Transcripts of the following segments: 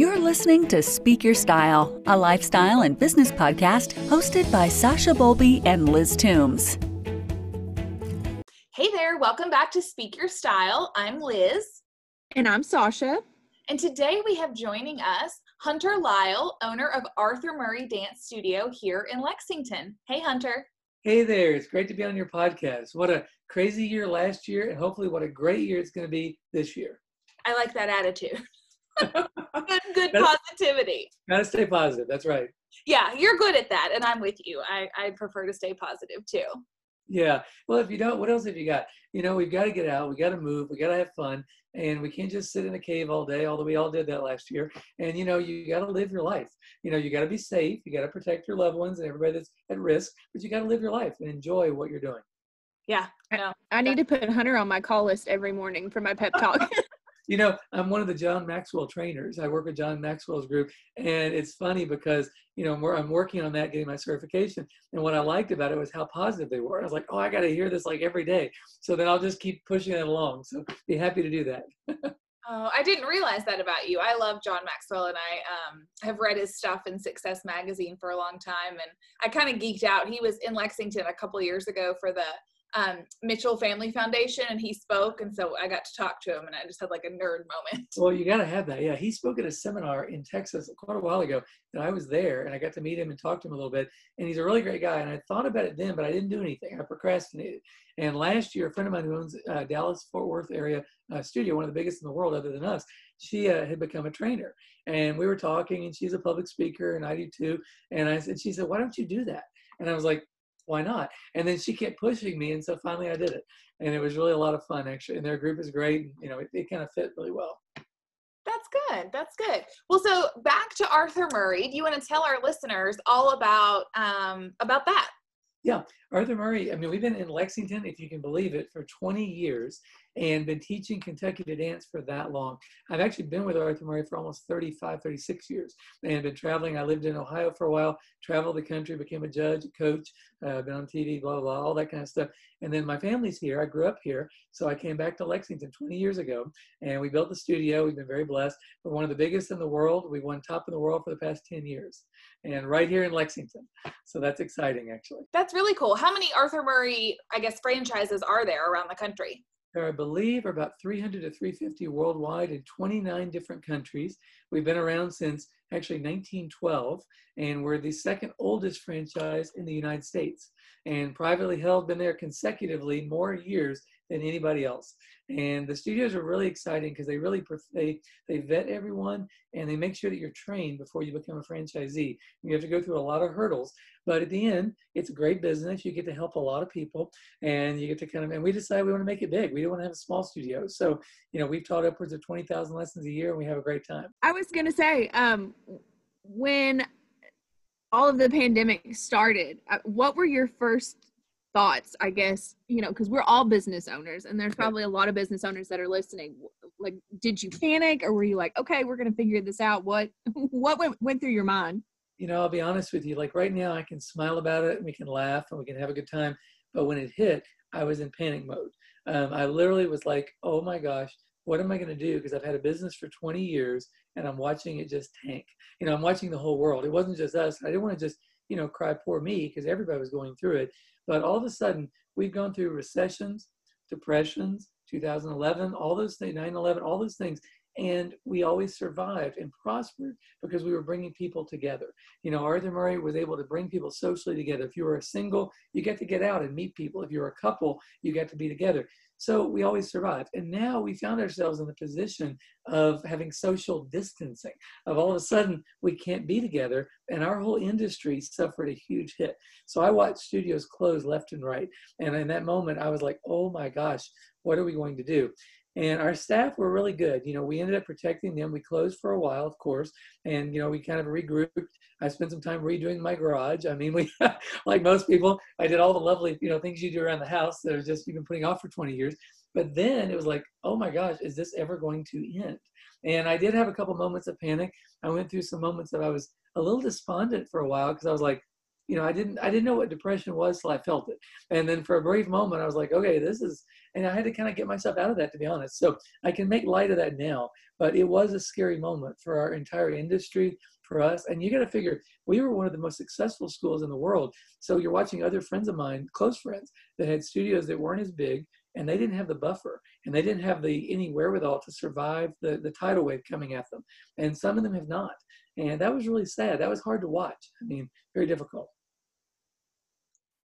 You're listening to Speak Your Style, a lifestyle and business podcast hosted by Sasha Bolby and Liz Toombs. Hey there, welcome back to Speak Your Style. I'm Liz. And I'm Sasha. And today we have joining us Hunter Lyle, owner of Arthur Murray Dance Studio here in Lexington. Hey, Hunter. Hey there, it's great to be on your podcast. What a crazy year last year, and hopefully, what a great year it's going to be this year. I like that attitude. good, good positivity. Gotta stay positive. That's right. Yeah, you're good at that, and I'm with you. I, I prefer to stay positive too. Yeah. Well, if you don't, what else have you got? You know, we've got to get out. We got to move. We got to have fun, and we can't just sit in a cave all day. Although we all did that last year. And you know, you got to live your life. You know, you got to be safe. You got to protect your loved ones and everybody that's at risk. But you got to live your life and enjoy what you're doing. Yeah. No, I need to put Hunter on my call list every morning for my pep talk. you know, I'm one of the John Maxwell trainers. I work with John Maxwell's group, and it's funny because you know I'm working on that, getting my certification. And what I liked about it was how positive they were. I was like, oh, I got to hear this like every day. So then I'll just keep pushing it along. So be happy to do that. Oh, I didn't realize that about you. I love John Maxwell, and I um, have read his stuff in Success Magazine for a long time. And I kind of geeked out. He was in Lexington a couple years ago for the um, Mitchell Family Foundation, and he spoke, and so I got to talk to him, and I just had like a nerd moment. Well, you got to have that. Yeah, he spoke at a seminar in Texas quite a while ago, and I was there, and I got to meet him and talk to him a little bit. And he's a really great guy. And I thought about it then, but I didn't do anything. I procrastinated. And last year, a friend of mine who owns uh, Dallas Fort Worth area uh, studio, one of the biggest in the world, other than us, she uh, had become a trainer, and we were talking, and she's a public speaker, and I do too. And I said, she said, why don't you do that? And I was like, why not? And then she kept pushing me, and so finally I did it, and it was really a lot of fun actually. And their group is great. And, you know, it, it kind of fit really well. That's good. That's good. Well, so back to Arthur Murray. Do you want to tell our listeners all about um, about that? Yeah, Arthur Murray. I mean, we've been in Lexington, if you can believe it, for 20 years and been teaching Kentucky to dance for that long. I've actually been with Arthur Murray for almost 35, 36 years and been traveling. I lived in Ohio for a while, traveled the country, became a judge, coach, uh, been on TV, blah, blah, blah, all that kind of stuff. And then my family's here. I grew up here. So I came back to Lexington 20 years ago and we built the studio. We've been very blessed. We're one of the biggest in the world. We won top in the world for the past 10 years and right here in Lexington. So that's exciting, actually. That's really cool. How many Arthur Murray, I guess, franchises are there around the country? There, I believe, are about 300 to 350 worldwide in 29 different countries. We've been around since actually 1912, and we're the second oldest franchise in the United States. And privately held, been there consecutively more years than anybody else. And the studios are really exciting because they really they they vet everyone and they make sure that you're trained before you become a franchisee. You have to go through a lot of hurdles, but at the end, it's a great business. You get to help a lot of people, and you get to kind of. And we decided we want to make it big. We don't want to have a small studio. So you know, we've taught upwards of twenty thousand lessons a year, and we have a great time. I was gonna say, um, when all of the pandemic started, uh, what were your first thoughts i guess you know because we're all business owners and there's probably a lot of business owners that are listening. Like did you panic or were you like okay we're gonna figure this out what what went, went through your mind? You know i'll be honest with you like right now i can smile about it and we can laugh and we can have a good time but when it hit i was in panic mode. Um, i literally was like oh my gosh what am i going to do? Because i've had a business for 20 years and i'm watching it just tank. You know i'm watching the whole world. It wasn't just us i didn't want to just you know cry poor me because everybody was going through it but all of a sudden, we've gone through recessions, depressions, 2011, all those things, 9 11, all those things. And we always survived and prospered because we were bringing people together. You know, Arthur Murray was able to bring people socially together. If you were a single, you get to get out and meet people. If you're a couple, you get to be together. So we always survived. And now we found ourselves in the position of having social distancing, of all of a sudden we can't be together. And our whole industry suffered a huge hit. So I watched studios close left and right. And in that moment, I was like, oh my gosh, what are we going to do? And our staff were really good. You know, we ended up protecting them. We closed for a while, of course, and you know, we kind of regrouped. I spent some time redoing my garage. I mean, we, like most people, I did all the lovely, you know, things you do around the house that are just you've been putting off for 20 years. But then it was like, oh my gosh, is this ever going to end? And I did have a couple moments of panic. I went through some moments that I was a little despondent for a while because I was like, you know, I didn't I didn't know what depression was till I felt it. And then for a brief moment, I was like, okay, this is, and I had to kind of get myself out of that to be honest. So I can make light of that now, but it was a scary moment for our entire industry, for us. And you got to figure, we were one of the most successful schools in the world. So you're watching other friends of mine, close friends, that had studios that weren't as big, and they didn't have the buffer and they didn't have the any wherewithal to survive the, the tidal wave coming at them and some of them have not and that was really sad that was hard to watch i mean very difficult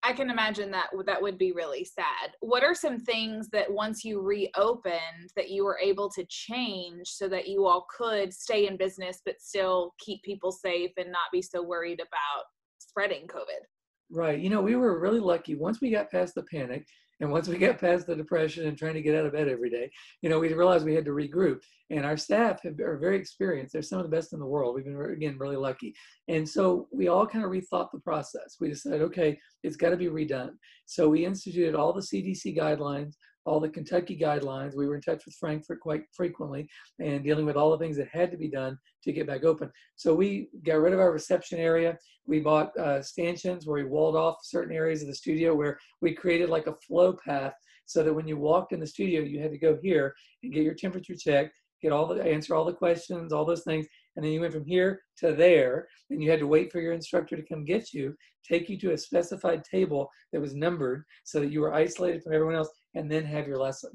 I can imagine that that would be really sad. What are some things that once you reopened that you were able to change so that you all could stay in business but still keep people safe and not be so worried about spreading COVID? Right. You know, we were really lucky once we got past the panic and once we got past the depression and trying to get out of bed every day, you know, we realized we had to regroup. And our staff have, are very experienced. They're some of the best in the world. We've been, again, really lucky. And so we all kind of rethought the process. We decided, okay, it's got to be redone. So we instituted all the CDC guidelines, all the Kentucky guidelines. We were in touch with Frankfort quite frequently and dealing with all the things that had to be done to get back open. So we got rid of our reception area. We bought uh, stanchions where we walled off certain areas of the studio where we created like a flow path so that when you walked in the studio, you had to go here and get your temperature checked, get all the answer all the questions, all those things, and then you went from here to there, and you had to wait for your instructor to come get you, take you to a specified table that was numbered so that you were isolated from everyone else, and then have your lesson.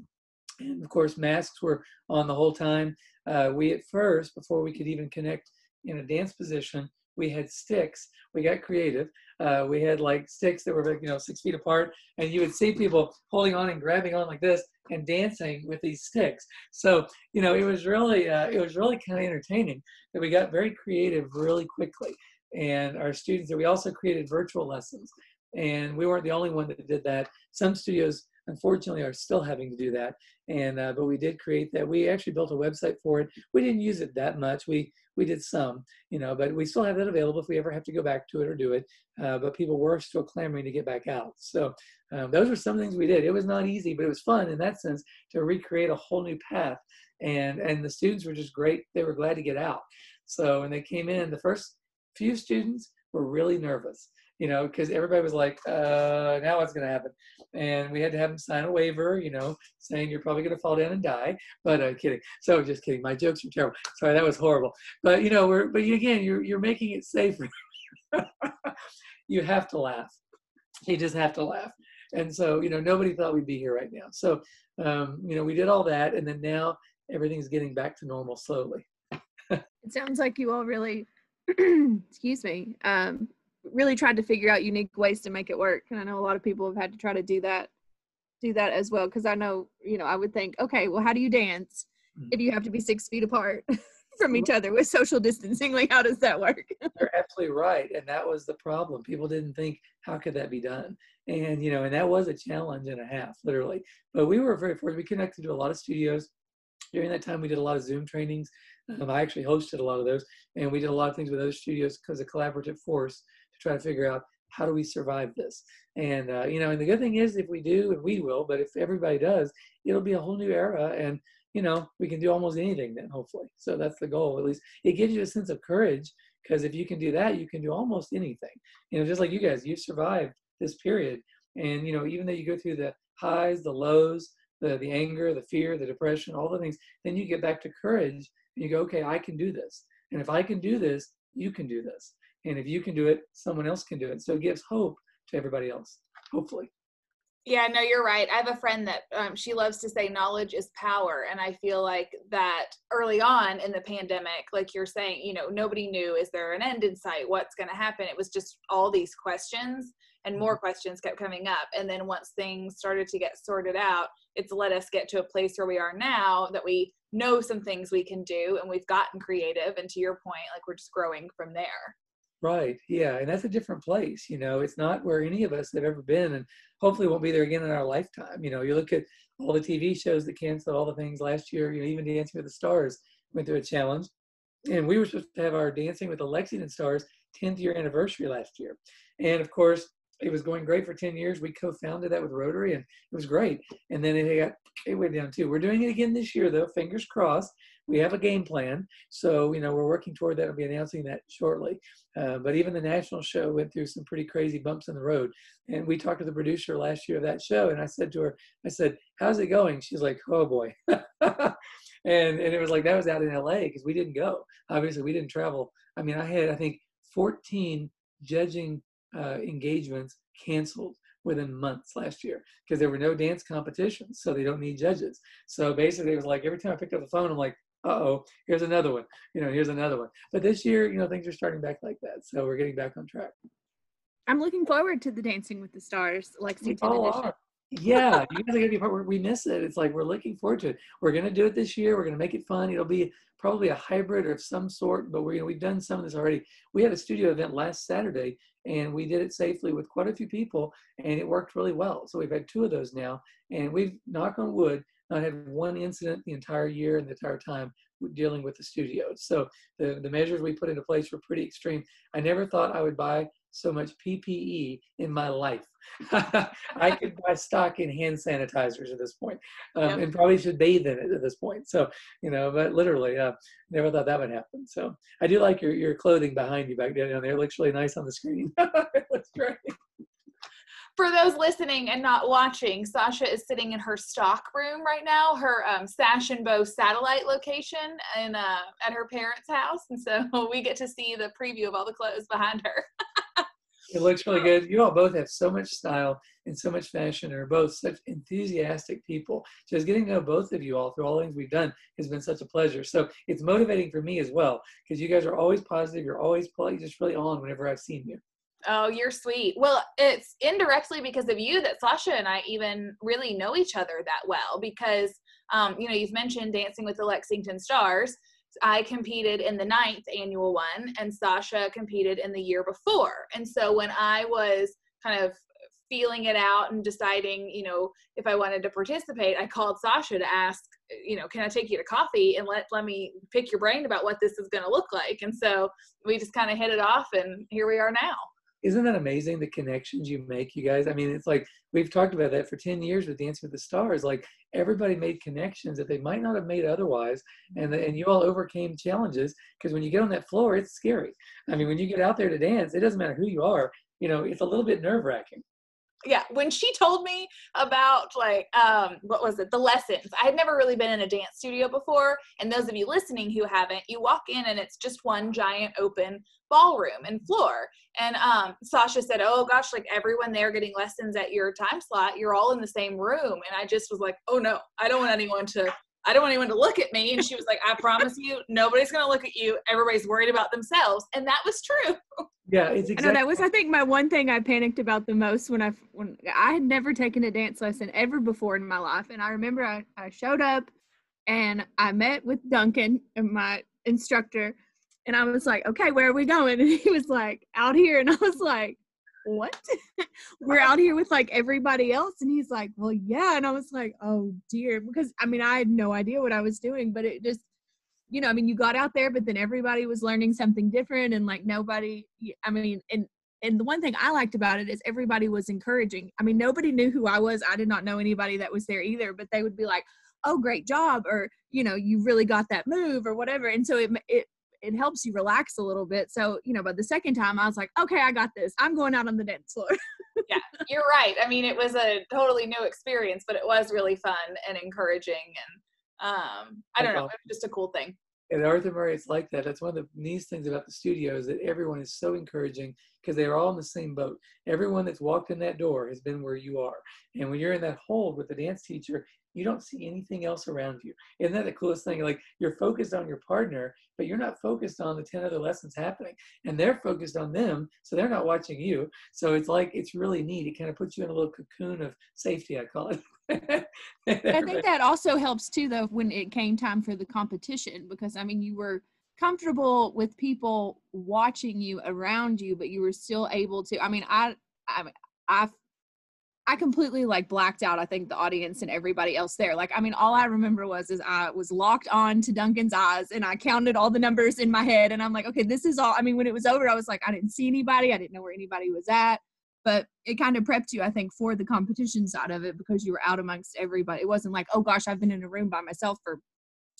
And of course, masks were on the whole time. Uh, we at first, before we could even connect in a dance position, we had sticks. We got creative. Uh, we had like sticks that were like, you know six feet apart, and you would see people holding on and grabbing on like this and dancing with these sticks. So you know it was really uh, it was really kind of entertaining that we got very creative really quickly. And our students, we also created virtual lessons, and we weren't the only one that did that. Some studios unfortunately are still having to do that. And uh, but we did create that. We actually built a website for it. We didn't use it that much. We we did some you know but we still have that available if we ever have to go back to it or do it. Uh, but people were still clamoring to get back out. So um, those were some things we did. It was not easy but it was fun in that sense to recreate a whole new path. And and the students were just great. They were glad to get out. So when they came in the first few students were really nervous you know, because everybody was like, uh, now what's going to happen? And we had to have them sign a waiver, you know, saying you're probably going to fall down and die. But uh, kidding. So just kidding. My jokes are terrible. Sorry, that was horrible. But you know, we're but again, you're you're making it safer. you have to laugh. You just have to laugh. And so you know, nobody thought we'd be here right now. So um, you know, we did all that, and then now everything's getting back to normal slowly. it sounds like you all really excuse me um, really tried to figure out unique ways to make it work and i know a lot of people have had to try to do that do that as well because i know you know i would think okay well how do you dance mm-hmm. if you have to be six feet apart from each other with social distancing? Like how does that work? You're absolutely right and that was the problem. People didn't think how could that be done? And you know and that was a challenge and a half literally. But we were very fortunate. We connected to a lot of studios. During that time we did a lot of zoom trainings. Um, i actually hosted a lot of those and we did a lot of things with other studios because of collaborative force try to figure out how do we survive this? And uh, you know and the good thing is if we do and we will but if everybody does it'll be a whole new era and you know we can do almost anything then hopefully. So that's the goal at least. It gives you a sense of courage because if you can do that you can do almost anything. You know just like you guys you survived this period. And you know even though you go through the highs the lows the the anger the fear the depression all the things then you get back to courage and you go okay i can do this. And if i can do this you can do this and if you can do it, someone else can do it. So it gives hope to everybody else, hopefully. Yeah, no, you're right. I have a friend that um, she loves to say knowledge is power. And I feel like that early on in the pandemic, like you're saying, you know, nobody knew is there an end in sight? What's going to happen? It was just all these questions and more mm-hmm. questions kept coming up. And then once things started to get sorted out, it's let us get to a place where we are now that we know some things we can do and we've gotten creative. And to your point, like we're just growing from there. Right. Yeah. And that's a different place. You know, it's not where any of us have ever been and hopefully won't be there again in our lifetime. You know, you look at all the TV shows that canceled all the things last year, you know, even Dancing with the Stars went through a challenge. And we were supposed to have our Dancing with the Lexington Stars 10th year anniversary last year. And of course, it was going great for 10 years. We co-founded that with Rotary and it was great. And then it got, it went down too. We're doing it again this year though, fingers crossed. We have a game plan. So, you know, we're working toward that. I'll be announcing that shortly. Uh, but even the national show went through some pretty crazy bumps in the road. And we talked to the producer last year of that show, and I said to her, I said, "How's it going?" She's like, "Oh boy." and and it was like that was out in LA because we didn't go. Obviously, we didn't travel. I mean, I had I think 14 judging uh, engagements canceled within months last year because there were no dance competitions, so they don't need judges. So basically, it was like every time I picked up the phone, I'm like, oh, here's another one. You know, here's another one. But this year, you know, things are starting back like that. So we're getting back on track. I'm looking forward to the Dancing with the Stars Lexington edition. Are. yeah, you guys are gonna be part. We miss it. It's like we're looking forward to it. We're gonna do it this year. We're gonna make it fun. It'll be probably a hybrid of some sort, but we you know, we've done some of this already. We had a studio event last Saturday, and we did it safely with quite a few people, and it worked really well. So we've had two of those now, and we've knock on wood not had one incident the entire year and the entire time dealing with the studios. So the, the measures we put into place were pretty extreme. I never thought I would buy so much PPE in my life. I could buy stock in hand sanitizers at this point, um, yep. and probably should bathe in it at this point. So, you know, but literally, uh, never thought that would happen. So, I do like your your clothing behind you back down there. It looks really nice on the screen. it looks great for those listening and not watching, Sasha is sitting in her stock room right now, her um, Sash and Bow satellite location in, uh, at her parents' house. And so we get to see the preview of all the clothes behind her. it looks really good. You all both have so much style and so much fashion and are both such enthusiastic people. Just getting to know both of you all through all the things we've done has been such a pleasure. So it's motivating for me as well because you guys are always positive. You're always just really on whenever I've seen you. Oh, you're sweet. Well, it's indirectly because of you that Sasha and I even really know each other that well because, um, you know, you've mentioned Dancing with the Lexington Stars. I competed in the ninth annual one, and Sasha competed in the year before. And so when I was kind of feeling it out and deciding, you know, if I wanted to participate, I called Sasha to ask, you know, can I take you to coffee and let let me pick your brain about what this is going to look like? And so we just kind of hit it off, and here we are now isn't that amazing the connections you make you guys? I mean it's like we've talked about that for 10 years with dance with the stars like everybody made connections that they might not have made otherwise and, and you all overcame challenges because when you get on that floor it's scary. I mean when you get out there to dance it doesn't matter who you are you know it's a little bit nerve wracking yeah when she told me about like um what was it? The lessons. I had never really been in a dance studio before and those of you listening who haven't you walk in and it's just one giant open ballroom and floor. And um sasha said oh gosh like everyone there getting lessons at your time slot you're all in the same room. And i just was like oh no i don't want anyone to I don't want anyone to look at me. And she was like, I promise you, nobody's going to look at you. Everybody's worried about themselves. And that was true. Yeah, it's exactly. I know that was, I think, my one thing I panicked about the most when I when I had never taken a dance lesson ever before in my life, and I remember I, I showed up and I met with Duncan, and my instructor, and I was like, "Okay, where are we going?" And he was like, "Out here," and I was like, what? We're uh, out here with like everybody else. And he's like, well, yeah. And I was like, oh dear. Because I mean, I had no idea what I was doing, but it just, you know, I mean, you got out there, but then everybody was learning something different and like nobody, I mean, and, and the one thing I liked about it is everybody was encouraging. I mean, nobody knew who I was. I did not know anybody that was there either, but they would be like, oh, great job. Or, you know, you really got that move or whatever. And so it, it it helps you relax a little bit. So, you know, but the second time I was like, okay, I got this. I'm going out on the dance floor. yeah, you're right. I mean, it was a totally new experience, but it was really fun and encouraging. And um, I don't know, it was just a cool thing. At Arthur Murray, it's like that. That's one of the neatest things about the studio is that everyone is so encouraging because they're all in the same boat. Everyone that's walked in that door has been where you are. And when you're in that hold with the dance teacher, you don't see anything else around you. Isn't that the coolest thing? Like you're focused on your partner, but you're not focused on the 10 other lessons happening. And they're focused on them, so they're not watching you. So it's like, it's really neat. It kind of puts you in a little cocoon of safety, I call it. I think that also helps too, though, when it came time for the competition, because I mean, you were comfortable with people watching you around you, but you were still able to. I mean, I, I, I I completely like blacked out. I think the audience and everybody else there. Like, I mean, all I remember was is I was locked on to Duncan's eyes and I counted all the numbers in my head and I'm like, okay, this is all. I mean, when it was over, I was like, I didn't see anybody. I didn't know where anybody was at. But it kind of prepped you, I think, for the competition side of it because you were out amongst everybody. It wasn't like, oh gosh, I've been in a room by myself for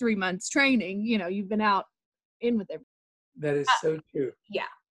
three months training. You know, you've been out in with everything. That is uh, so true.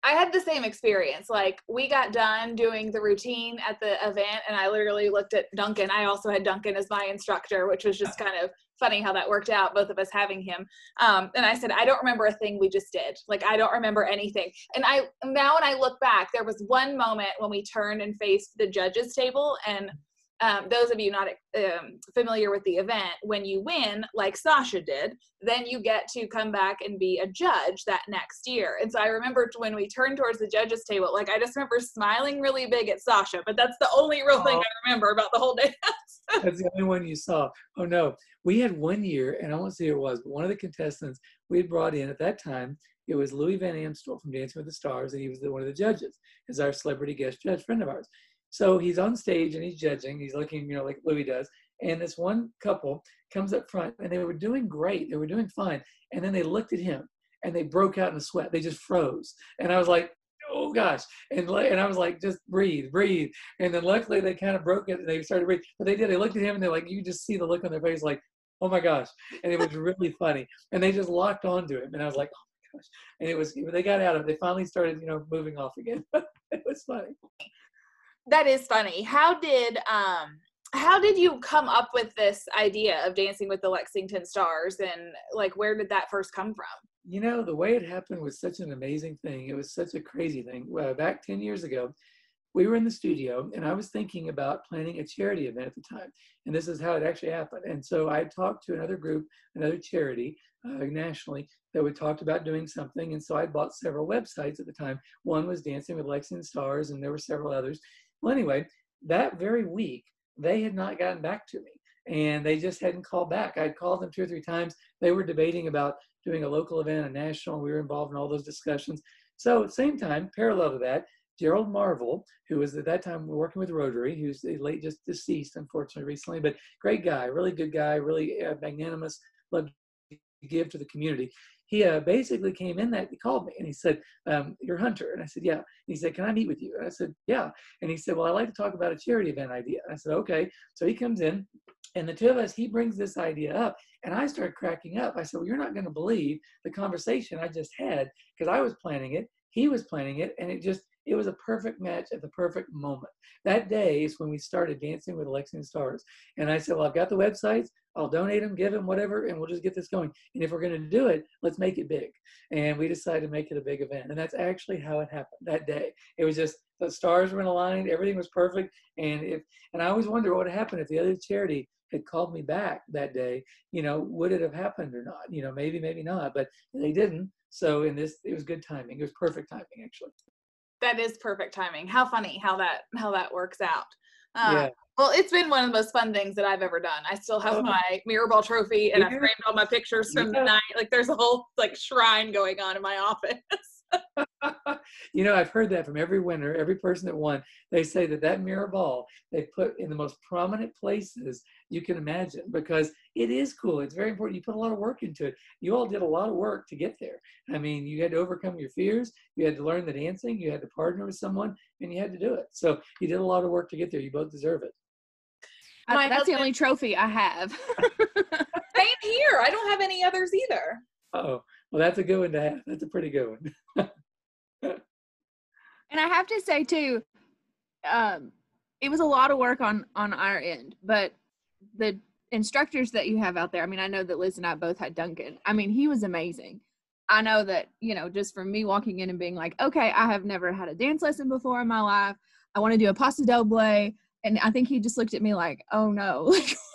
I had the same experience. Like we got done doing the routine at the event and I literally looked at Duncan. I also had Duncan as my instructor, which was just kind of funny how that worked out, both of us having him. Um, and I said, I don't remember a thing we just did. Like I don't remember anything. And I now when I look back, there was one moment when we turned and faced the judges table and um, those of you not um, familiar with the event, when you win, like Sasha did, then you get to come back and be a judge that next year. And so I remember when we turned towards the judges table, like I just remember smiling really big at Sasha, but that's the only real thing Oh. I remember about the whole day. That's the only one you saw. Oh no, we had one year, and I won't say who it was, but one of the contestants we had brought in at that time. It was Louis Van Amstel from Dancing with the Stars, and he was the, one of the judges, as our celebrity guest judge friend of ours. So he's on stage and he's judging. He's looking, you know, like Louis does. And this one couple comes up front, and they were doing great. They were doing fine. And then they looked at him, and they broke out in a sweat. They just froze. And I was like, oh gosh. And and I was like, just breathe, breathe. And then luckily they kind of broke it and they started breathing. But they did. They looked at him and they're like, you just see the look on their face, like, oh my gosh. And it was really funny. And they just locked onto him. And I was like, oh my gosh. And it was, they got out of it. They finally started, you know, moving off again. it was funny. That is funny. How did um how did you come up with this idea of dancing with the Lexington Stars and like where did that first come from? You know, the way it happened was such an amazing thing. It was such a crazy thing. Well, back 10 years ago, we were in the studio and I was thinking about planning a charity event at the time. And this is how it actually happened. And so I talked to another group, another charity uh, nationally that we talked about doing something. And so I bought several websites at the time. One was Dancing with Lexington Stars, and there were several others. Well, anyway, that very week, they had not gotten back to me and they just hadn't called back. I'd called them two or three times. They were debating about doing a local event, a national. We were involved in all those discussions. So at the same time, parallel to that, Gerald Marvel, who was at that time working with Rotary, who's late just deceased, unfortunately, recently, but great guy, really good guy, really uh, magnanimous, loved to give to the community. He uh, basically came in that he called me and he said, um, "You're Hunter," and I said, "Yeah." And he said, "Can I meet with you?" And I said, "Yeah." And he said, "Well, I'd like to talk about a charity event idea." And I said, "Okay." So he comes in, and the two of us, he brings this idea up, and I start cracking up. I said, "Well, you're not going to believe the conversation I just had because I was planning it, he was planning it, and it just it was a perfect match at the perfect moment. That day is when we started dancing with Lexington Stars, and I said, "Well, I've got the websites. I'll donate them, give them whatever, and we'll just get this going. And if we're going to do it, let's make it big." And we decided to make it a big event, and that's actually how it happened that day. It was just the stars were in aligned, everything was perfect, and if and I always wonder what would happen if the other charity had called me back that day, you know, would it have happened or not? You know, maybe, maybe not, but they didn't. So in this, it was good timing. It was perfect timing, actually. That is perfect timing. How funny how that how that works out. Uh, yeah. Well, it's been one of the most fun things that I've ever done. I still have Oh. my mirror ball trophy and I Yeah. framed all my pictures from the night. Like there's a whole like shrine going on in my office. you know, I've heard that from every winner, every person that won. They say that that mirror ball they put in the most prominent places you can imagine because it is cool. It's very important. You put a lot of work into it. You all did a lot of work to get there. I mean, you had to overcome your fears. You had to learn the dancing. You had to partner with someone, and you had to do it. So you did a lot of work to get there. You both deserve it. I- My that's the only trophy I have. Same here. I don't have any others either. Oh, well, that's a good one to have. That's a pretty good one. and I have to say too, um, it was a lot of work on on our end, but the instructors that you have out there. I mean, I know that Liz and I both had Duncan. I mean, he was amazing. I know that you know, just from me walking in and being like, okay, I have never had a dance lesson before in my life. I want to do a paso doble, and I think he just looked at me like, oh no.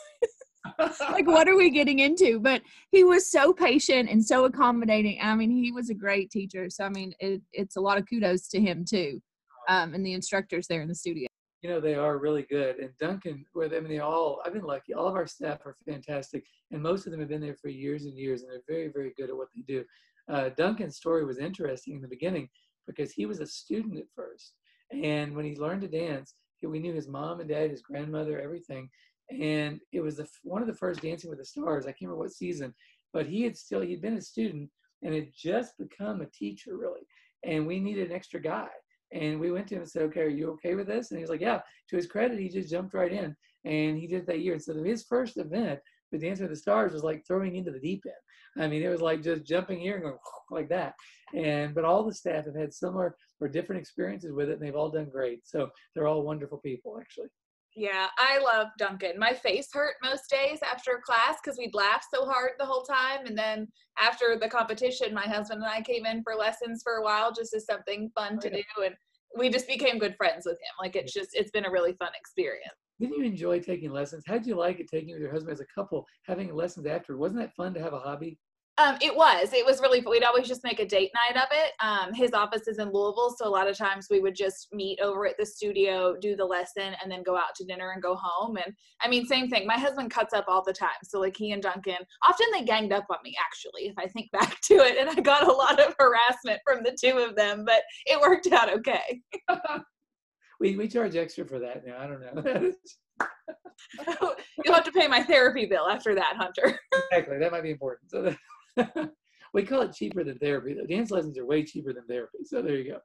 like what are we getting into? But he was so patient and so accommodating. I mean he was a great teacher so i mean it, it's a lot of kudos to him too um, and the instructors there in the studio. You know they are really good and duncan with i mean they all i've been lucky. All of our staff are fantastic and most of them have been there for years and years and they're very very good at what they do. Uh, duncan's story was interesting in the beginning because he was a student at first and when he learned to dance we knew his mom and dad his grandmother everything and it was the, one of the first dancing with the stars i can't remember what season but he had still he'd been a student and had just become a teacher really and we needed an extra guy and we went to him and said, okay, are you okay with this? And he was like, yeah. To his credit, he just jumped right in and he did that year. And so his first event But Dancing with the Stars was like throwing into the deep end. I mean, it was like just jumping here and going like that. And but all the staff have had similar or different experiences with it, and they've all done great. So they're all wonderful people, actually. Yeah, I love Duncan. My face hurt most days after class because we'd laugh so hard the whole time. And then after the competition, my husband and I came in for lessons for a while just as something fun oh, to do. And we just became good friends with him. Like it's just, it's been a really fun experience. Didn't you enjoy taking lessons? How did you like it taking with your husband as a couple, having lessons after? Wasn't that fun to have a hobby? Um, it was. It was really. Fun. We'd always just make a date night of it. Um, his office is in Louisville, so a lot of times we would just meet over at the studio, do the lesson, and then go out to dinner and go home. And I mean, same thing. My husband cuts up all the time, so like he and Duncan, often they ganged up on me. Actually, if I think back to it, and I got a lot of harassment from the two of them, but it worked out okay. we we charge extra for that now. I don't know. You'll have to pay my therapy bill after that, Hunter. exactly. That might be important. So we call it cheaper than therapy. Dance lessons are way cheaper than therapy. So there you go.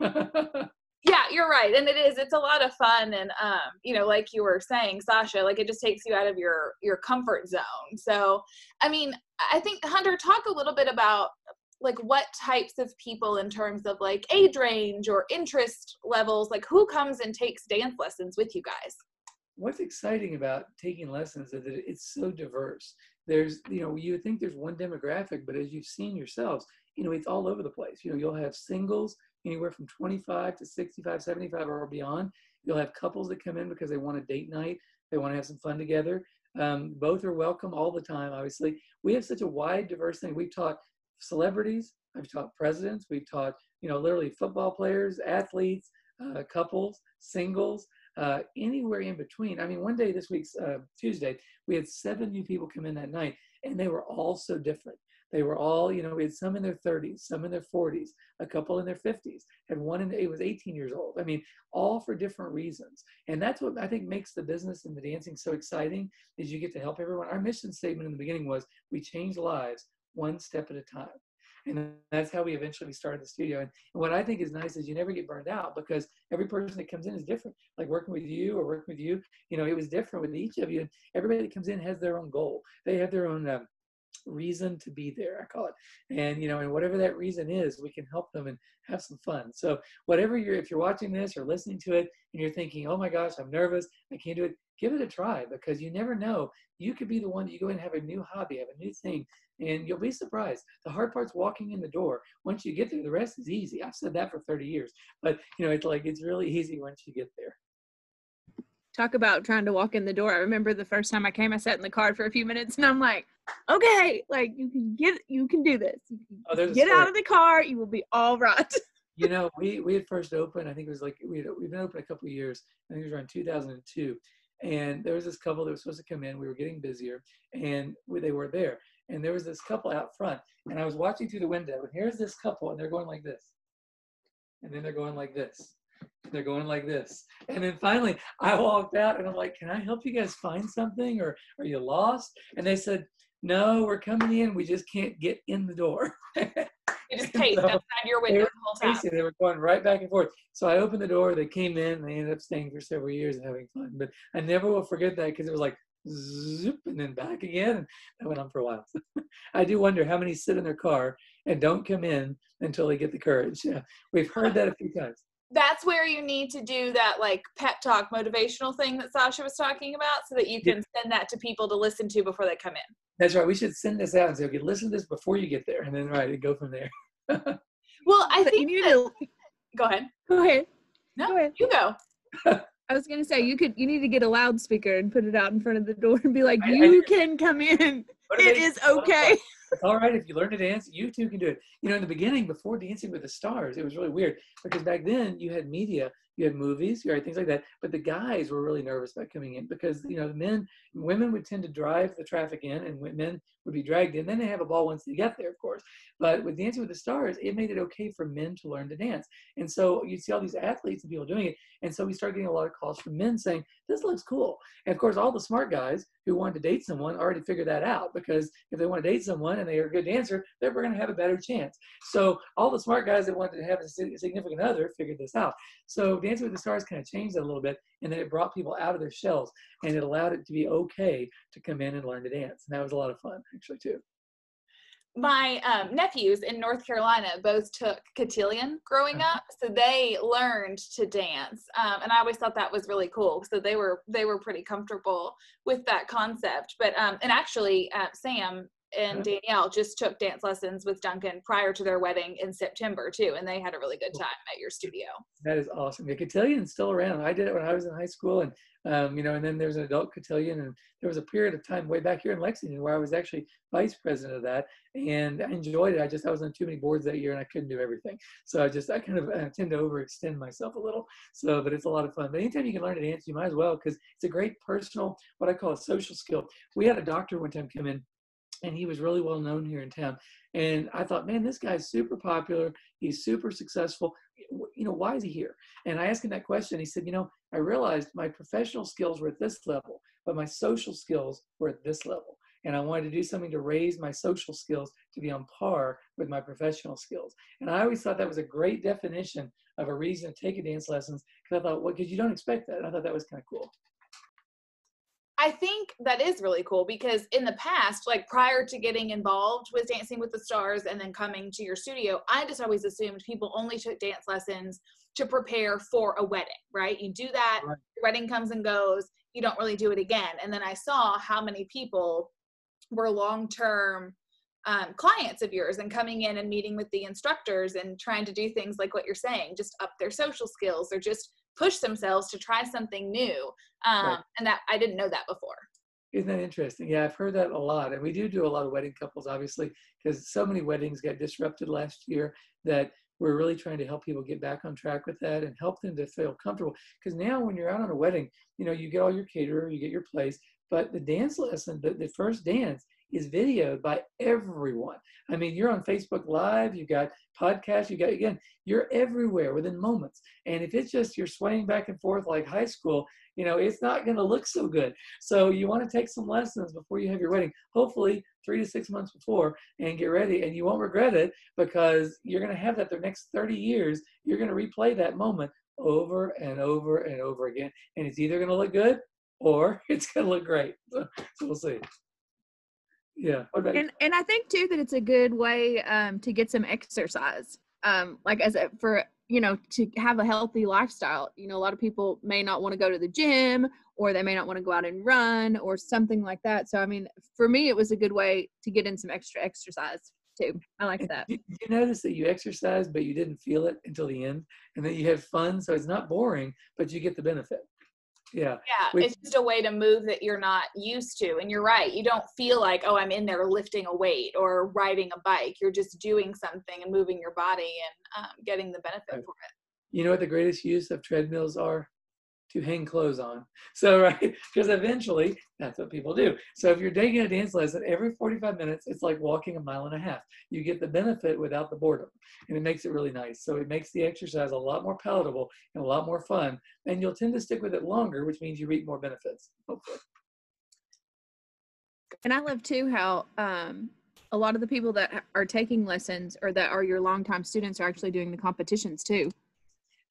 yeah, you're right. And it is, it's a lot of fun. And, um, you know, like you were saying, Sasha, like it just takes you out of your, your comfort zone. So, I mean, I think Hunter, talk a little bit about like what types of people in terms of like age range or interest levels, like who comes and takes dance lessons with you guys? What's exciting about taking lessons is that it's so diverse. There's you know you think there's one demographic but as you've seen yourselves you know it's all over the place. You know you'll have singles anywhere from 25 to 65 75 or beyond. You'll have couples that come in because they want a date night they want to have some fun together. Um, both are welcome all the time obviously. We have such a wide diverse thing. We've taught celebrities i've taught presidents we've taught you know literally football players athletes uh, couples singles uh, anywhere in between. I mean, one day this week's uh, Tuesday, we had seven new people come in that night, and they were all so different. They were all, you know, we had some in their 30s, some in their 40s, a couple in their 50s, had one in it was 18 years old. I mean, all for different reasons. And that's what I think makes the business and the dancing so exciting is you get to help everyone. Our mission statement in the beginning was we change lives one step at a time and that's how we eventually started the studio. And, what I think is nice is you never get burned out because every person that comes in is different. Like working with you or working with you, you know, it was different with each of you. And everybody that comes in has their own goal. They have their own um, reason to be there. I call it, and you know, and whatever that reason is, we can help them and have some fun. So whatever you're, if you're watching this or listening to it, and you're thinking, oh my gosh, I'm nervous, I can't do it give it a try because you never know. You could be the one that you go and have a new hobby, have a new thing, and you'll be surprised. The hard part's walking in the door. Once you get there, the rest is easy. I've said that for 30 years, but you know, it's like it's really easy once you get there. Talk about trying to walk in the door. I remember the first time I came, I sat in the car for a few minutes, and I'm like, okay, like you can get, you can do this. You can oh, get out of the car. You will be all right. you know, we we had first opened. I think it was like we had, we've been open a couple of years. I think it was around 2002, and there was this couple that was supposed to come in. We were getting busier, and we, they were there. And there was this couple out front, and I was watching through the window. And here's this couple, and they're going like this, and then they're going like this. They're going like this. And then finally, I walked out, and I'm like, "Can I help you guys find something, or are you lost?" And they said, "No, we're coming in. We just can't get in the door." You just paced so outside your window the whole time. They were going right back and forth. So I opened the door. They came in. And they ended up staying for several years and having fun. But I never will forget that because it was like zoop and then back again. And that went on for a while. I do wonder how many sit in their car and don't come in until they get the courage. Yeah, we've heard that a few times. That's where you need to do that like pep talk motivational thing that Sasha was talking about so that you can yeah. send that to people to listen to before they come in. That's right. We should send this out and say, okay, listen to this before you get there, and then right, go from there. well, I think you need that, to go ahead. Go ahead. No, go ahead. you go. I was gonna say you could you need to get a loudspeaker and put it out in front of the door and be like, you I, can come in. It is okay. It's all right if you learn to dance, you too can do it. You know, in the beginning, before Dancing with the Stars, it was really weird because back then you had media you had movies, you had things like that. But the guys were really nervous about coming in because you know the men, women would tend to drive the traffic in, and men would be dragged in. Then they have a ball once they get there, of course. But with Dancing with the Stars, it made it okay for men to learn to dance, and so you'd see all these athletes and people doing it. And so we started getting a lot of calls from men saying, "This looks cool." And of course, all the smart guys who wanted to date someone already figured that out because if they want to date someone and they are a good dancer, they're going to have a better chance. So all the smart guys that wanted to have a significant other figured this out. So Dancing with the Stars kind of changed that a little bit, and then it brought people out of their shells, and it allowed it to be okay to come in and learn to dance. And that was a lot of fun, actually, too my um, nephews in North Carolina both took cotillion growing Uh-huh. up, so they learned to dance, um, and I always thought that was really cool. So they were they were pretty comfortable with that concept. But um, and actually, uh, Sam and. Danielle just took dance lessons with Duncan prior to their wedding in September too, and they had a really good time at your studio. That is awesome. The cotillion's still around. I did it when I was in high school, and um, you know, and then there's an adult cotillion, and there was a period of time way back here in Lexington where I was actually vice president of that, and I enjoyed it. I just I was on too many boards that year, and I couldn't do everything. So I just I kind of uh, tend to overextend myself a little. So, but it's a lot of fun. But anytime you can learn to dance, you might as well because it's a great personal, what I call a social skill. We had a doctor one time come in and he was really well known here in town. And I thought, man, this guy's super popular. He's super successful. You know, why is he here? And I asked him that question. He said, you know, I realized my professional skills were at this level, but my social skills were at this level. And I wanted to do something to raise my social skills to be on par with my professional skills. And I always thought that was a great definition of a reason to take a dance lessons because I thought, well, because you don't expect that. And I thought that was kind of cool. I think that is really cool because in the past, like prior to getting involved with Dancing with the Stars and then coming to your studio, I just always assumed people only took dance lessons to prepare for a wedding, right? You do that, Right. wedding comes and goes, you don't really do it again. And then I saw how many people were long term um, clients of yours and coming in and meeting with the instructors and trying to do things like what you're saying, just up their social skills or just push themselves to try something new. Um, Right. And that I didn't know that before. Isn't that interesting? Yeah, I've heard that a lot. And we do do a lot of wedding couples, obviously, because so many weddings got disrupted last year that we're really trying to help people get back on track with that and help them to feel comfortable. Because now, when you're out on a wedding, you know, you get all your caterer, you get your place, but the dance lesson, the, the first dance, is videoed by everyone. I mean, you're on Facebook Live, you got podcasts, you got, again, you're everywhere within moments. And if it's just you're swaying back and forth like high school, you know, it's not going to look so good. So you want to take some lessons before you have your wedding, hopefully three to six months before, and get ready. And you won't regret it because you're going to have that the next 30 years. You're going to replay that moment over and over and over again. And it's either going to look good or it's going to look great. So, so we'll see. Yeah. And and I think too that it's a good way um, to get some exercise. Um, like as a for you know to have a healthy lifestyle. You know, a lot of people may not want to go to the gym or they may not want to go out and run or something like that. So I mean, for me, it was a good way to get in some extra exercise too. I like that. Did you notice that you exercise, but you didn't feel it until the end, and then you have fun, so it's not boring, but you get the benefit. Yeah. Yeah, We- it's just a way to move that you're not used to. And you're right. You don't feel like, oh, I'm in there lifting a weight or riding a bike. You're just doing something and moving your body and um, getting the benefit Right. for it. You know what the greatest use of treadmills are? To hang clothes on. So, right, because eventually that's what people do. So, if you're taking a dance lesson every 45 minutes, it's like walking a mile and a half. You get the benefit without the boredom, and it makes it really nice. So, it makes the exercise a lot more palatable and a lot more fun, and you'll tend to stick with it longer, which means you reap more benefits, hopefully. And I love too how um, a lot of the people that are taking lessons or that are your longtime students are actually doing the competitions too.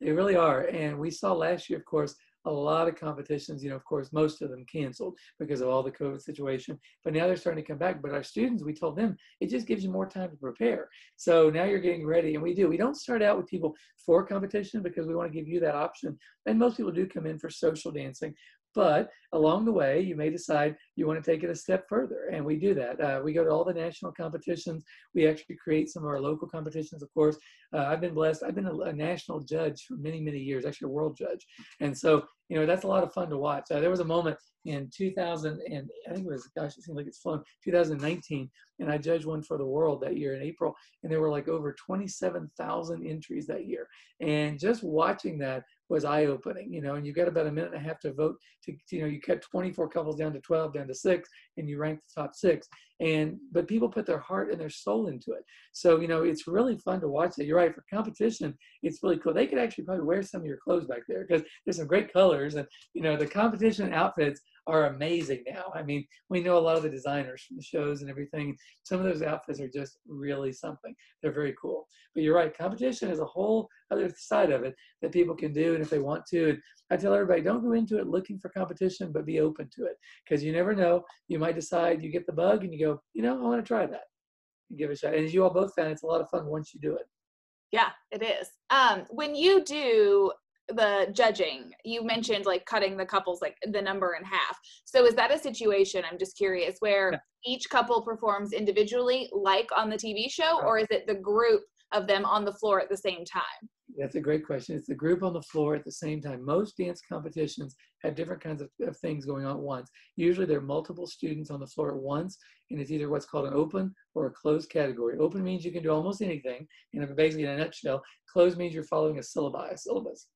They really are. And we saw last year, of course, a lot of competitions, you know, of course, most of them canceled because of all the COVID situation. But now they're starting to come back. But our students, we told them it just gives you more time to prepare. So now you're getting ready. And we do. We don't start out with people for competition because we want to give you that option. And most people do come in for social dancing. But along the way, you may decide you want to take it a step further. And we do that. Uh, we go to all the national competitions. We actually create some of our local competitions, of course. Uh, I've been blessed. I've been a, a national judge for many, many years, actually a world judge. And so, you know, that's a lot of fun to watch. Uh, there was a moment in 2000, and I think it was, gosh, it seems like it's flown, 2019, and I judged one for the world that year in April, and there were like over 27,000 entries that year. And just watching that was eye-opening, you know, and you got about a minute and a half to vote to, you know, you cut 24 couples down to 12, down to six, and you ranked the top six. And, but people put their heart and their soul into it. So, you know, it's really fun to watch that. You're right, for competition, it's really cool. They could actually probably wear some of your clothes back there because there's some great colors and, you know, the competition outfits are amazing now. I mean, we know a lot of the designers from the shows and everything. Some of those outfits are just really something. They're very cool. But you're right, competition is a whole other side of it that people can do, and if they want to. And I tell everybody, don't go into it looking for competition, but be open to it because you never know. You might decide you get the bug and you go, you know, I want to try that. Give it a shot. And as you all both found, it's a lot of fun once you do it. Yeah, it is. Um, when you do the judging. You mentioned like cutting the couples like the number in half. So is that a situation i'm just curious where yeah. each couple performs individually like on the tv show or is it the group of them on the floor at the same time? That's a great question. It's the group on the floor at the same time. Most dance competitions have different kinds of, of things going on at once. Usually there are multiple students on the floor at once and it's either what's called an open or a closed category. Open means you can do almost anything and basically in a nutshell closed means you're following a syllabi a syllabus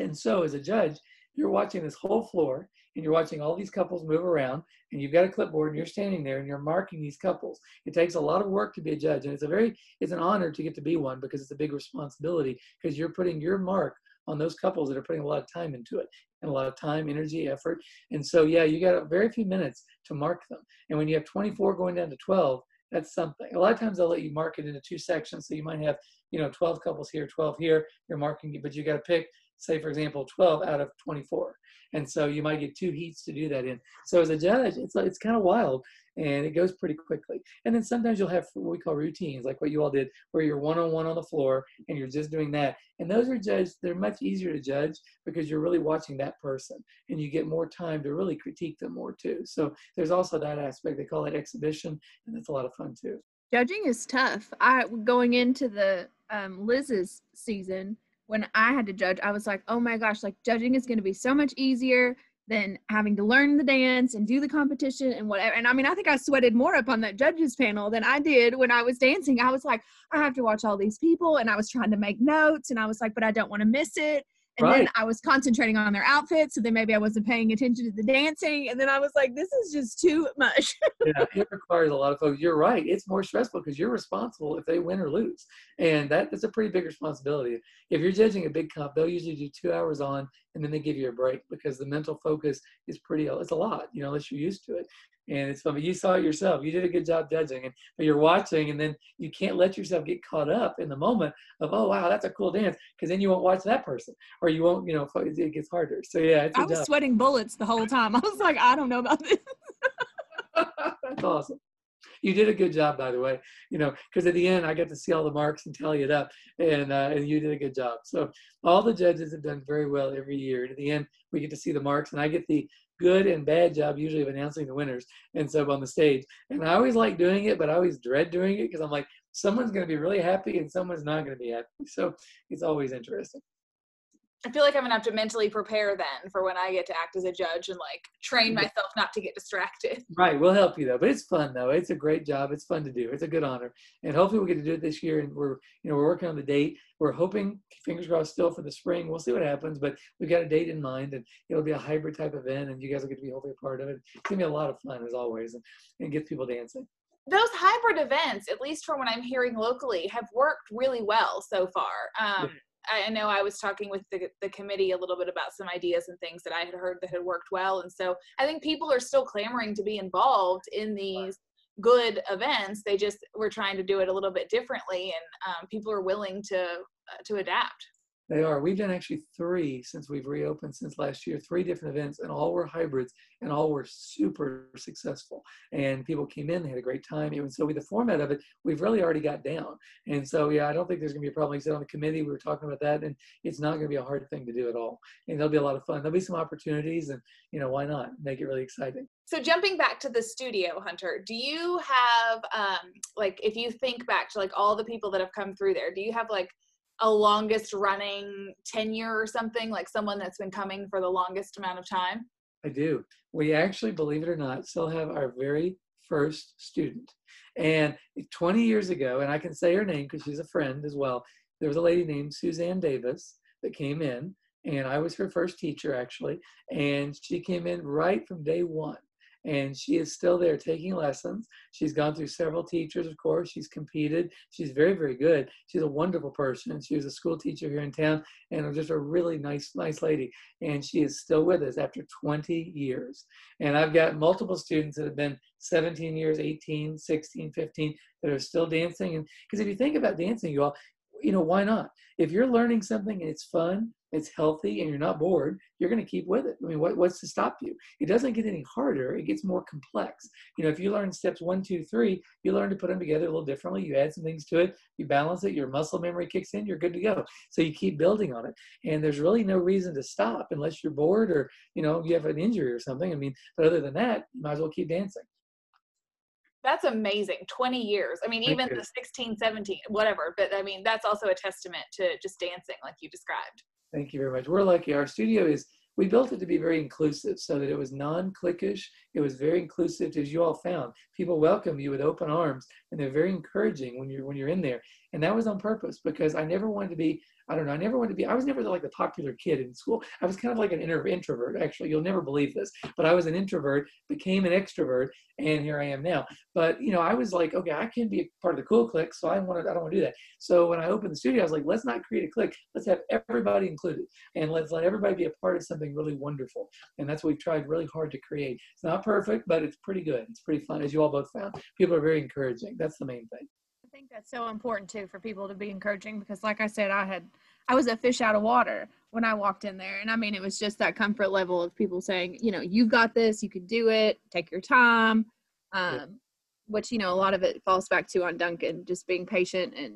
and so, as a judge, you're watching this whole floor and you're watching all these couples move around and you've got a clipboard and you're standing there and you're marking these couples. It takes a lot of work to be a judge and it's a very it's an honor to get to be one because it's a big responsibility because you're putting your mark on those couples that are putting a lot of time into it and a lot of time, energy, effort. And so yeah, you got a very few minutes to mark them. And when you have 24 going down to 12, that's something. A lot of times they'll let you mark it into two sections. So you might have, you know, 12 couples here, 12 here, you're marking, but you got to pick say for example 12 out of 24 and so you might get two heats to do that in. So as a judge it's like it's kind of wild and it goes pretty quickly. And then sometimes you'll have what we call routines like what you all did where you're one-on-one on the floor and you're just doing that. And those are judged they're much easier to judge because you're really watching that person and you get more time to really critique them more too. So there's also that aspect they call it exhibition and that's a lot of fun too. Judging is tough. I going into the um, liz's season when I had to judge, I was like, oh my gosh, like judging is going to be so much easier than having to learn the dance and do the competition and whatever. And I mean, I think I sweated more up on that judges panel than I did when I was dancing. I was like, I have to watch all these people and I was trying to make notes and I was like, but I don't want to miss it. And right. then I was concentrating on their outfits, so then maybe I wasn't paying attention to the dancing. And then I was like, this is just too much. yeah, it requires a lot of folks. You're right. It's more stressful because you're responsible if they win or lose. And that, that's a pretty big responsibility. If you're judging a big comp, they'll usually do two hours on and then they give you a break because the mental focus is pretty, it's a lot, you know, unless you're used to it and it's fun. But you saw it yourself. You did a good job judging, and but you're watching, and then you can't let yourself get caught up in the moment of oh wow that's a cool dance because then you won't watch that person or you won't you know it gets harder. So yeah, I was job. sweating bullets the whole time. I was like I don't know about this. that's awesome. You did a good job, by the way. You know, because at the end I get to see all the marks and tally it up, and uh, and you did a good job. So all the judges have done very well every year. And at the end, we get to see the marks, and I get the good and bad job usually of announcing the winners and so on the stage. And I always like doing it, but I always dread doing it because I'm like, someone's going to be really happy and someone's not going to be happy. So it's always interesting. I feel like I'm gonna have to mentally prepare then for when I get to act as a judge and like train myself not to get distracted. Right, we'll help you though. But it's fun though. It's a great job. It's fun to do. It's a good honor, and hopefully we'll get to do it this year. And we're you know we're working on the date. We're hoping, fingers crossed, still for the spring. We'll see what happens, but we've got a date in mind, and it'll be a hybrid type event, and you guys will get to be hopefully a part of it. It's gonna be a lot of fun as always, and, and get people dancing those hybrid events, at least from what I'm hearing locally, have worked really well so far. Um, I know I was talking with the, the committee a little bit about some ideas and things that I had heard that had worked well. And so I think people are still clamoring to be involved in these good events. They just were trying to do it a little bit differently, and um, people are willing to uh, to adapt. They are. We've done actually three since we've reopened since last year, three different events, and all were hybrids, and all were super successful. And people came in, they had a great time. And so, with the format of it, we've really already got down. And so, yeah, I don't think there's going to be a problem. Like I said on the committee, we were talking about that, and it's not going to be a hard thing to do at all. And there'll be a lot of fun. There'll be some opportunities, and you know, why not make it really exciting? So, jumping back to the studio, Hunter, do you have um, like if you think back to like all the people that have come through there, do you have like a longest running tenure or something like someone that's been coming for the longest amount of time? I do. We actually believe it or not still have our very first student. And 20 years ago and i can say her name because she's a friend as well there was a lady named suzanne davis that came in and i was her first teacher actually and she came in right from day one and she is still there taking lessons. She's gone through several teachers, of course. She's competed. She's very, very good. She's a wonderful person. She was a school teacher here in town and just a really nice, nice lady. And she is still with us after 20 years. And I've got multiple students that have been 17 years, 18, 16, 15 that are still dancing. And because if you think about dancing, you all, you know, why not? If you're learning something and it's fun, it's healthy, and you're not bored, you're going to keep with it. I mean, what, what's to stop you? It doesn't get any harder, it gets more complex. You know, if you learn steps one, two, three, you learn to put them together a little differently. You add some things to it, you balance it, your muscle memory kicks in, you're good to go. So you keep building on it. And there's really no reason to stop unless you're bored or, you know, you have an injury or something. I mean, but other than that, you might as well keep dancing. That's amazing. 20 years. I mean, even the 16, 17, whatever. But I mean, that's also a testament to just dancing, like you described. Thank you very much. We're lucky. Our studio is, we built it to be very inclusive so that it was non cliquish. It was very inclusive, as you all found. People welcome you with open arms and they're very encouraging when you're when you're in there. And that was on purpose because I never wanted to be, I don't know, I never wanted to be, I was never like the popular kid in school. I was kind of like an introvert, actually. You'll never believe this, but I was an introvert, became an extrovert, and here I am now. But you know, I was like, okay, I can be a part of the cool clique, so I wanted, I don't want to do that. So when I opened the studio, I was like, let's not create a clique. Let's have everybody included, and let's let everybody be a part of something really wonderful. And that's what we've tried really hard to create. It's not perfect, but it's pretty good. It's pretty fun, as you all both found. People are very encouraging. That's the main thing. That's so important too for people to be encouraging because, like I said, I had I was a fish out of water when I walked in there, and I mean it was just that comfort level of people saying, you know, you've got this, you can do it, take your time, um, Yeah. which you know a lot of it falls back to on Duncan just being patient and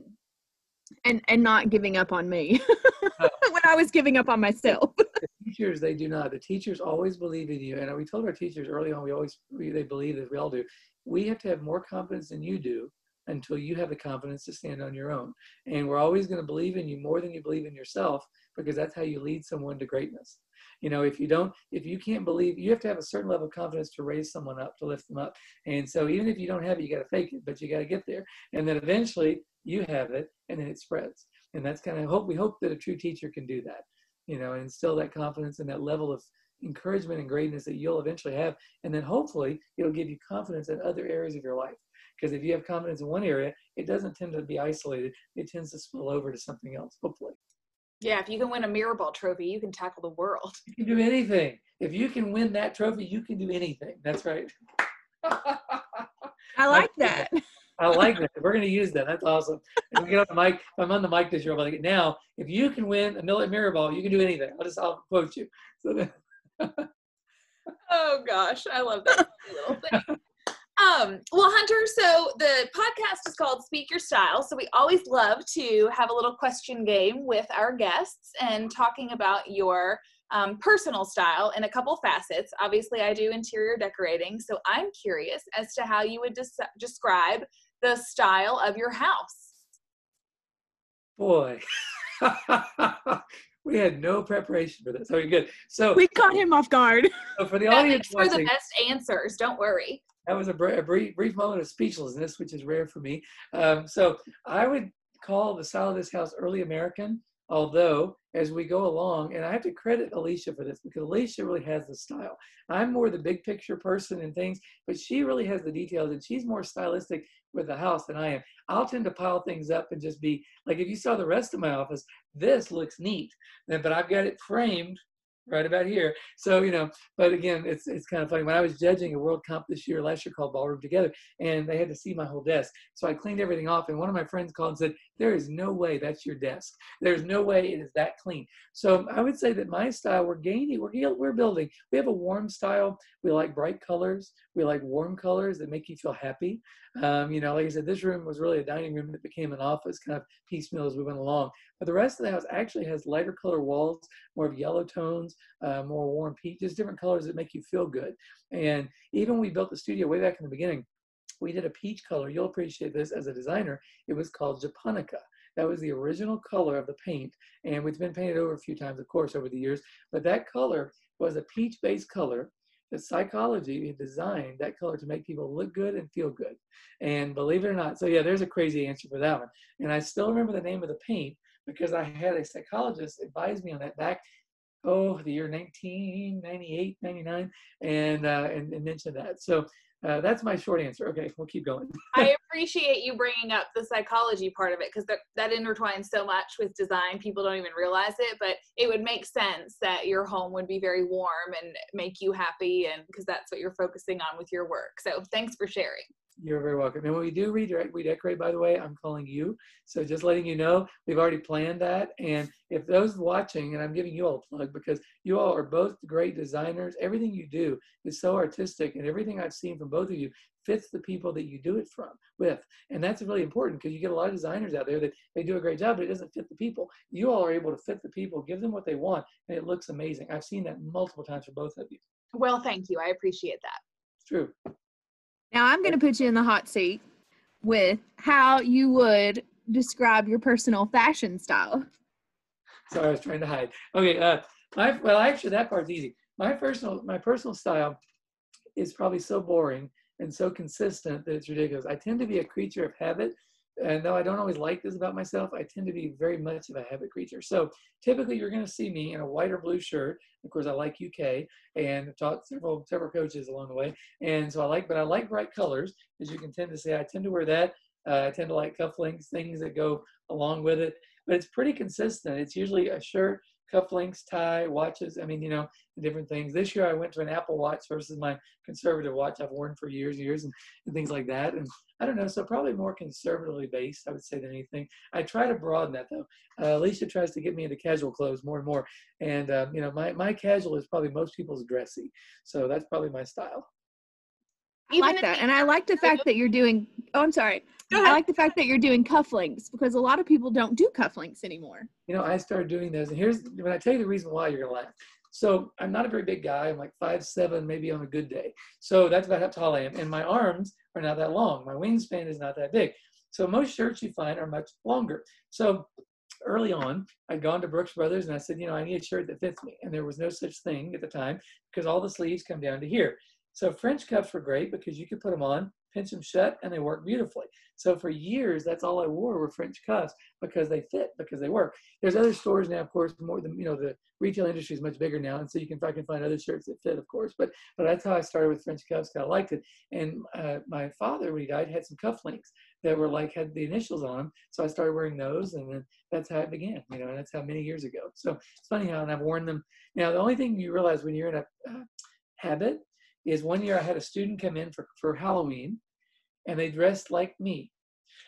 and and not giving up on me when I was giving up on myself. the teachers they do not the teachers always believe in you and we told our teachers early on we always we, they believe that we all do we have to have more confidence than you do until you have the confidence to stand on your own. And we're always going to believe in you more than you believe in yourself because that's how you lead someone to greatness. You know if you don't if you can't believe you have to have a certain level of confidence to raise someone up to lift them up. And so even if you don't have it you got to fake it but you got to get there. And then eventually you have it and then it spreads. And that's kind of hope we hope that a true teacher can do that you know, and instill that confidence and that level of encouragement and greatness that you'll eventually have. And then hopefully it'll give you confidence in other areas of your life. Because if you have confidence in one area, it doesn't tend to be isolated. It tends to spill over to something else, hopefully. Yeah, if you can win a mirror ball trophy, you can tackle the world. You can do anything. If you can win that trophy, you can do anything. That's right. I like that. I like that. We're going to use that. That's awesome. If we get on the mic, I'm on the mic this year, I'm like, now, if you can win a millet mirror ball, you can do anything. I'll just, I'll quote you. So then, Oh gosh, I love that little thing. Um, well, Hunter, so the podcast is called Speak Your Style. So we always love to have a little question game with our guests and talking about your um, personal style in a couple facets. Obviously, I do interior decorating, so I'm curious as to how you would des- describe the style of your house. boy, we had no preparation for this. Okay, good. So, We caught him off guard. so for the That audience for the best answers. Don't worry. That was a, br- a brief, brief moment of speechlessness, which is rare for me. Um, so I would call the style of this house early American, although as we go along, and I have to credit Alicia for this because Alicia really has the style. I'm more the big picture person and things, but she really has the details and she's more stylistic with the house than I am. I'll tend to pile things up and just be like, if you saw the rest of my office, this looks neat, but I've got it framed right about here. So, you know, but again, it's it's kind of funny. When I was judging a World Comp this year, last year called Ballroom Together, and they had to see my whole desk. So I cleaned everything off, and one of my friends called and said, There is no way that's your desk. There's no way it is that clean. So I would say that my style, we're gaining, we're, we're building. We have a warm style. We like bright colors. We like warm colors that make you feel happy. Um, you know, like I said, this room was really a dining room that became an office, kind of piecemeal as we went along. But the rest of the house actually has lighter color walls, more of yellow tones, uh, more warm peach, just different colors that make you feel good. And even we built the studio way back in the beginning, we did a peach color. You'll appreciate this as a designer. It was called Japonica. That was the original color of the paint. And it's been painted over a few times, of course, over the years. But that color was a peach based color. The psychology designed that color to make people look good and feel good. And believe it or not, so yeah, there's a crazy answer for that one. And I still remember the name of the paint because I had a psychologist advise me on that back oh, the year 1998, 99, and, uh, and, and mentioned that. So uh, that's my short answer. Okay, we'll keep going. I appreciate you bringing up the psychology part of it because that, that intertwines so much with design. People don't even realize it, but it would make sense that your home would be very warm and make you happy, and because that's what you're focusing on with your work. So thanks for sharing. You're very welcome. And when we do redirect, we decorate, by the way, I'm calling you. So just letting you know, we've already planned that. And if those watching, and I'm giving you all a plug because you all are both great designers, everything you do is so artistic, and everything I've seen from both of you fits the people that you do it from with. And that's really important because you get a lot of designers out there that they do a great job, but it doesn't fit the people. You all are able to fit the people, give them what they want, and it looks amazing. I've seen that multiple times for both of you. Well, thank you. I appreciate that. It's true. Now I'm going to put you in the hot seat with how you would describe your personal fashion style. Sorry, I was trying to hide. Okay, uh, my well, actually, that part's easy. My personal, my personal style is probably so boring and so consistent that it's ridiculous. I tend to be a creature of habit, and though I don't always like this about myself, I tend to be very much of a habit creature. So typically, you're going to see me in a white or blue shirt. Of course, I like UK and I've taught several several coaches along the way, and so I like, but I like bright colors, as you can tend to see. I tend to wear that. Uh, I tend to like cufflinks, things that go along with it, but it's pretty consistent. It's usually a shirt, cufflinks, tie, watches. I mean, you know, different things. This year I went to an Apple Watch versus my conservative watch I've worn for years and years and, and things like that. And I don't know, so probably more conservatively based, I would say, than anything. I try to broaden that though. Uh, Alicia tries to get me into casual clothes more and more. And, uh, you know, my, my casual is probably most people's dressy. So that's probably my style. I like that. And I like the fact that you're doing, oh, I'm sorry. I like the fact that you're doing cufflinks because a lot of people don't do cufflinks anymore. You know, I started doing those. And here's when I tell you the reason why you're going to laugh. So I'm not a very big guy. I'm like five seven, maybe on a good day. So that's about how tall I am. And my arms are not that long. My wingspan is not that big. So most shirts you find are much longer. So early on, I'd gone to Brooks Brothers and I said, you know, I need a shirt that fits me. And there was no such thing at the time because all the sleeves come down to here. So French cuffs were great because you could put them on, pinch them shut, and they work beautifully. So for years, that's all I wore were French cuffs because they fit, because they work. There's other stores now, of course, more than you know, the retail industry is much bigger now, and so you can I find other shirts that fit, of course. But but that's how I started with French cuffs. Because I liked it. And uh, my father, when he died, had some cufflinks that were like had the initials on them. So I started wearing those, and then that's how it began. You know, and that's how many years ago. So it's funny how, and I've worn them. Now the only thing you realize when you're in a uh, habit is one year I had a student come in for, for Halloween and they dressed like me.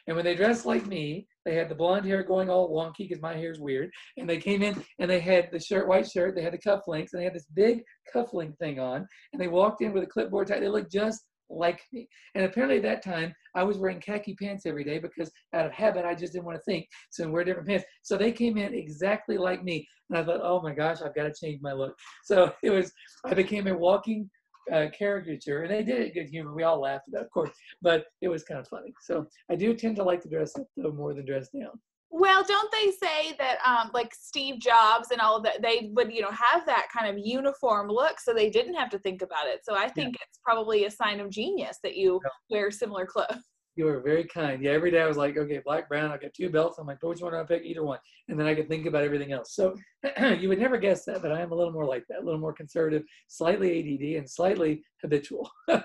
And when they dressed like me, they had the blonde hair going all wonky because my hair is weird. And they came in and they had the shirt, white shirt, they had the cufflinks, and they had this big cufflink thing on. And they walked in with a clipboard tie. They looked just like me. And apparently at that time, I was wearing khaki pants every day because out of habit, I just didn't want to think. So I wear different pants. So they came in exactly like me. And I thought, oh my gosh, I've got to change my look. So it was, I became a walking uh, caricature, and they did it good humor. We all laughed about, it, of course, but it was kind of funny. So I do tend to like to dress up though more than dress down. Well, don't they say that um, like Steve Jobs and all that they would you know have that kind of uniform look, so they didn't have to think about it. So I think yeah. it's probably a sign of genius that you yeah. wear similar clothes. You were very kind. Yeah, every day I was like, okay, black, brown. I got two belts. I'm like, which one do I pick? Either one, and then I could think about everything else. So you would never guess that, but I am a little more like that, a little more conservative, slightly ADD, and slightly habitual. well,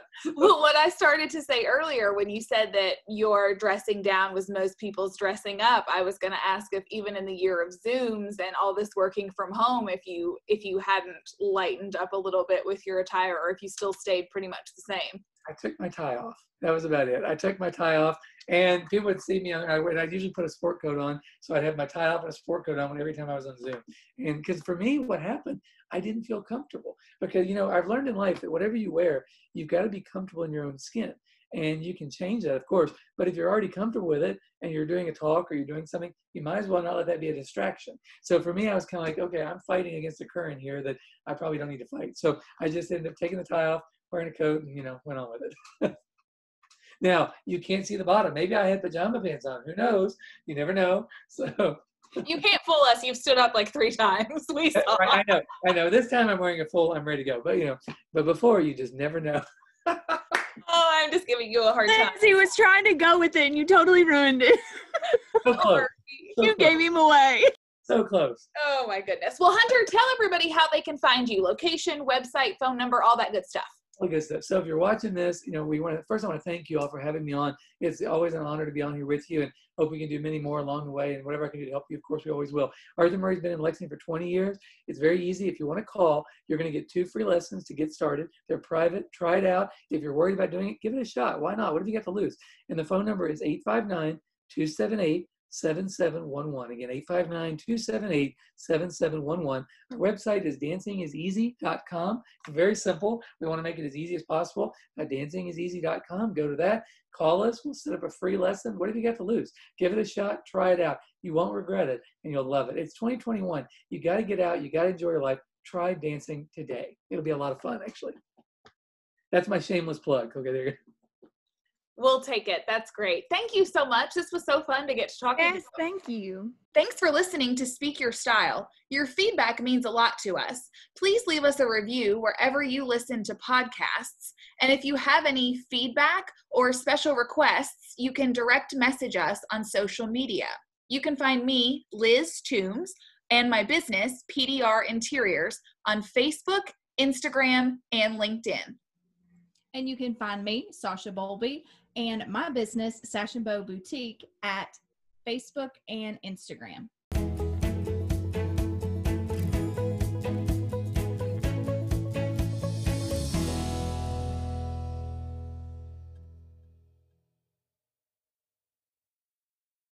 what I started to say earlier when you said that your dressing down was most people's dressing up, I was going to ask if even in the year of Zooms and all this working from home, if you if you hadn't lightened up a little bit with your attire, or if you still stayed pretty much the same. I took my tie off. That was about it. I took my tie off, and people would see me. I, I'd usually put a sport coat on, so I'd have my tie off and a sport coat on every time I was on Zoom. And because for me, what happened, I didn't feel comfortable because you know I've learned in life that whatever you wear, you've got to be comfortable in your own skin. And you can change that, of course. But if you're already comfortable with it and you're doing a talk or you're doing something, you might as well not let that be a distraction. So for me, I was kind of like, okay, I'm fighting against a current here that I probably don't need to fight. So I just ended up taking the tie off, wearing a coat, and you know, went on with it. now you can't see the bottom. Maybe I had pajama pants on. Who knows? You never know. So you can't fool us. You've stood up like three times. We saw. I know. I know. This time I'm wearing a full. I'm ready to go. But you know, but before you just never know. oh, I'm just giving you a hard time. He was trying to go with it, and you totally ruined it. So close. you gave him away. So close. Oh my goodness. Well, Hunter, tell everybody how they can find you. Location, website, phone number, all that good stuff. All good stuff. So if you're watching this, you know, we want to first I want to thank you all for having me on. It's always an honor to be on here with you and hope we can do many more along the way and whatever I can do to help you, of course we always will. Arthur Murray's been in Lexington for 20 years. It's very easy. If you want to call, you're going to get two free lessons to get started. They're private. Try it out. If you're worried about doing it, give it a shot. Why not? What have you got to lose? And the phone number is 859 278 7711. Again, 859 278 7711. Our website is dancingiseasy.com. Very simple. We want to make it as easy as possible. Uh, dancingiseasy.com. Go to that. Call us. We'll set up a free lesson. What have you got to lose? Give it a shot. Try it out. You won't regret it and you'll love it. It's 2021. You got to get out. You got to enjoy your life. Try dancing today. It'll be a lot of fun, actually. That's my shameless plug. Okay, there you go. We'll take it. That's great. Thank you so much. This was so fun to get to talk to you. Yes, thank you. Thanks for listening to Speak Your Style. Your feedback means a lot to us. Please leave us a review wherever you listen to podcasts. And if you have any feedback or special requests, you can direct message us on social media. You can find me, Liz Toombs, and my business, PDR Interiors, on Facebook, Instagram, and LinkedIn. And you can find me, Sasha Bowlby, and my business, Sash and Bow Boutique, at Facebook and Instagram.